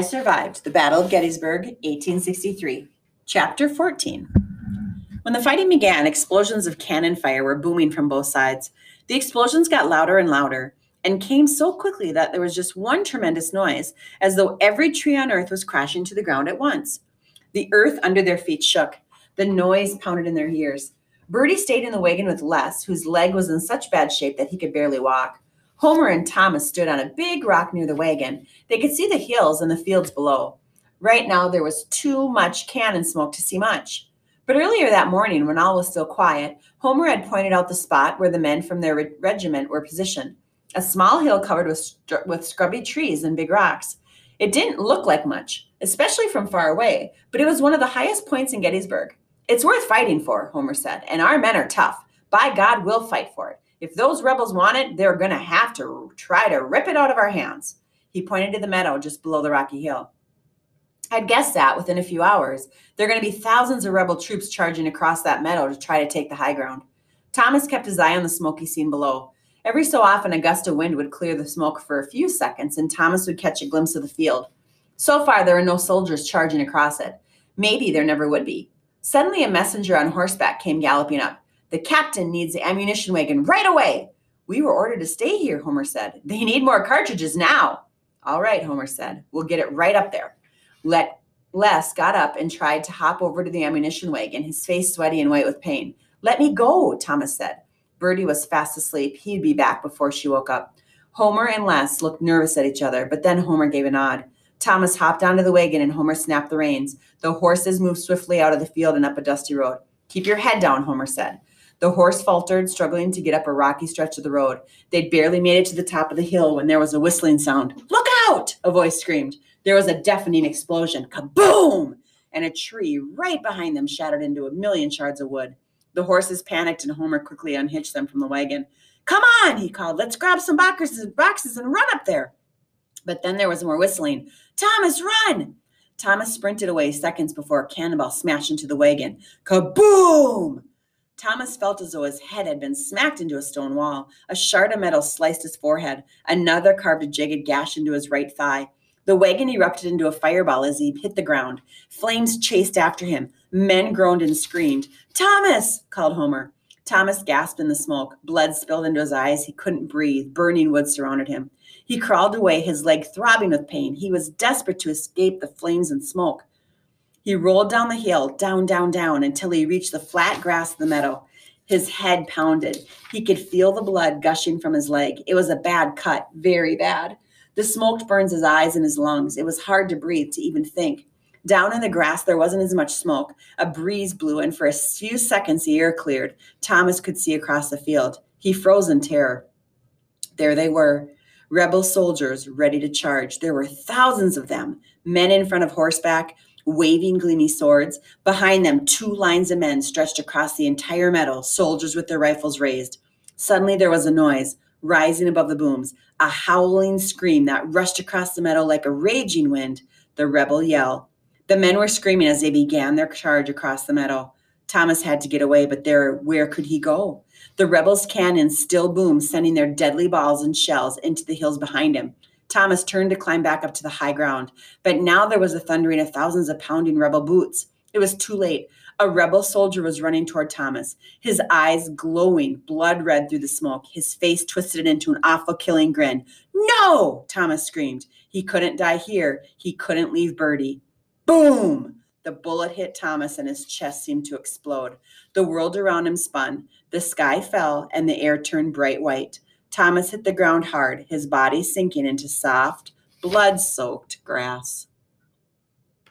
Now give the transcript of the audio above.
survived the Battle of Gettysburg, 1863. Chapter 14. When the fighting began, explosions of cannon fire were booming from both sides. The explosions got louder and louder and came so quickly that there was just one tremendous noise, as though every tree on earth was crashing to the ground at once. The earth under their feet shook. The noise pounded in their ears. Bertie stayed in the wagon with Les, whose leg was in such bad shape that he could barely walk. Homer and Thomas stood on a big rock near the wagon. They could see the hills and the fields below. Right now, there was too much cannon smoke to see much. But earlier that morning, when all was still quiet, Homer had pointed out the spot where the men from their re- regiment were positioned a small hill covered with, with scrubby trees and big rocks. It didn't look like much, especially from far away, but it was one of the highest points in Gettysburg. It's worth fighting for, Homer said, and our men are tough. By God, we'll fight for it. If those rebels want it, they're going to have to try to rip it out of our hands. He pointed to the meadow just below the rocky hill. I'd guess that within a few hours, there are going to be thousands of rebel troops charging across that meadow to try to take the high ground. Thomas kept his eye on the smoky scene below. Every so often, a gust of wind would clear the smoke for a few seconds, and Thomas would catch a glimpse of the field. So far, there were no soldiers charging across it. Maybe there never would be. Suddenly, a messenger on horseback came galloping up. The captain needs the ammunition wagon right away. We were ordered to stay here, Homer said. They need more cartridges now. All right, Homer said. We'll get it right up there. Let Les got up and tried to hop over to the ammunition wagon, his face sweaty and white with pain. Let me go, Thomas said. Bertie was fast asleep. He'd be back before she woke up. Homer and Les looked nervous at each other, but then Homer gave a nod. Thomas hopped onto the wagon and Homer snapped the reins. The horses moved swiftly out of the field and up a dusty road. Keep your head down, Homer said. The horse faltered, struggling to get up a rocky stretch of the road. They'd barely made it to the top of the hill when there was a whistling sound. Look out! A voice screamed. There was a deafening explosion. Kaboom! And a tree right behind them shattered into a million shards of wood. The horses panicked, and Homer quickly unhitched them from the wagon. Come on, he called. Let's grab some boxes, boxes and run up there. But then there was more whistling. Thomas, run! Thomas sprinted away seconds before a cannonball smashed into the wagon. Kaboom! Thomas felt as though his head had been smacked into a stone wall. A shard of metal sliced his forehead. Another carved a jagged gash into his right thigh. The wagon erupted into a fireball as he hit the ground. Flames chased after him. Men groaned and screamed. Thomas! called Homer. Thomas gasped in the smoke. Blood spilled into his eyes. He couldn't breathe. Burning wood surrounded him. He crawled away, his leg throbbing with pain. He was desperate to escape the flames and smoke. He rolled down the hill, down, down, down, until he reached the flat grass of the meadow. His head pounded. He could feel the blood gushing from his leg. It was a bad cut, very bad. The smoke burns his eyes and his lungs. It was hard to breathe, to even think. Down in the grass, there wasn't as much smoke. A breeze blew, and for a few seconds, the air cleared. Thomas could see across the field. He froze in terror. There they were, rebel soldiers ready to charge. There were thousands of them, men in front of horseback, waving gleamy swords. Behind them, two lines of men stretched across the entire meadow, soldiers with their rifles raised. Suddenly, there was a noise rising above the booms, a howling scream that rushed across the meadow like a raging wind, the rebel yell. The men were screaming as they began their charge across the meadow. Thomas had to get away, but there, where could he go? The rebels' cannons still boomed, sending their deadly balls and shells into the hills behind him. Thomas turned to climb back up to the high ground, but now there was the thundering of thousands of pounding rebel boots. It was too late. A rebel soldier was running toward Thomas, his eyes glowing blood red through the smoke, his face twisted into an awful killing grin. No! Thomas screamed. He couldn't die here. He couldn't leave Bertie. Boom! The bullet hit Thomas and his chest seemed to explode. The world around him spun. The sky fell and the air turned bright white. Thomas hit the ground hard, his body sinking into soft, blood soaked grass.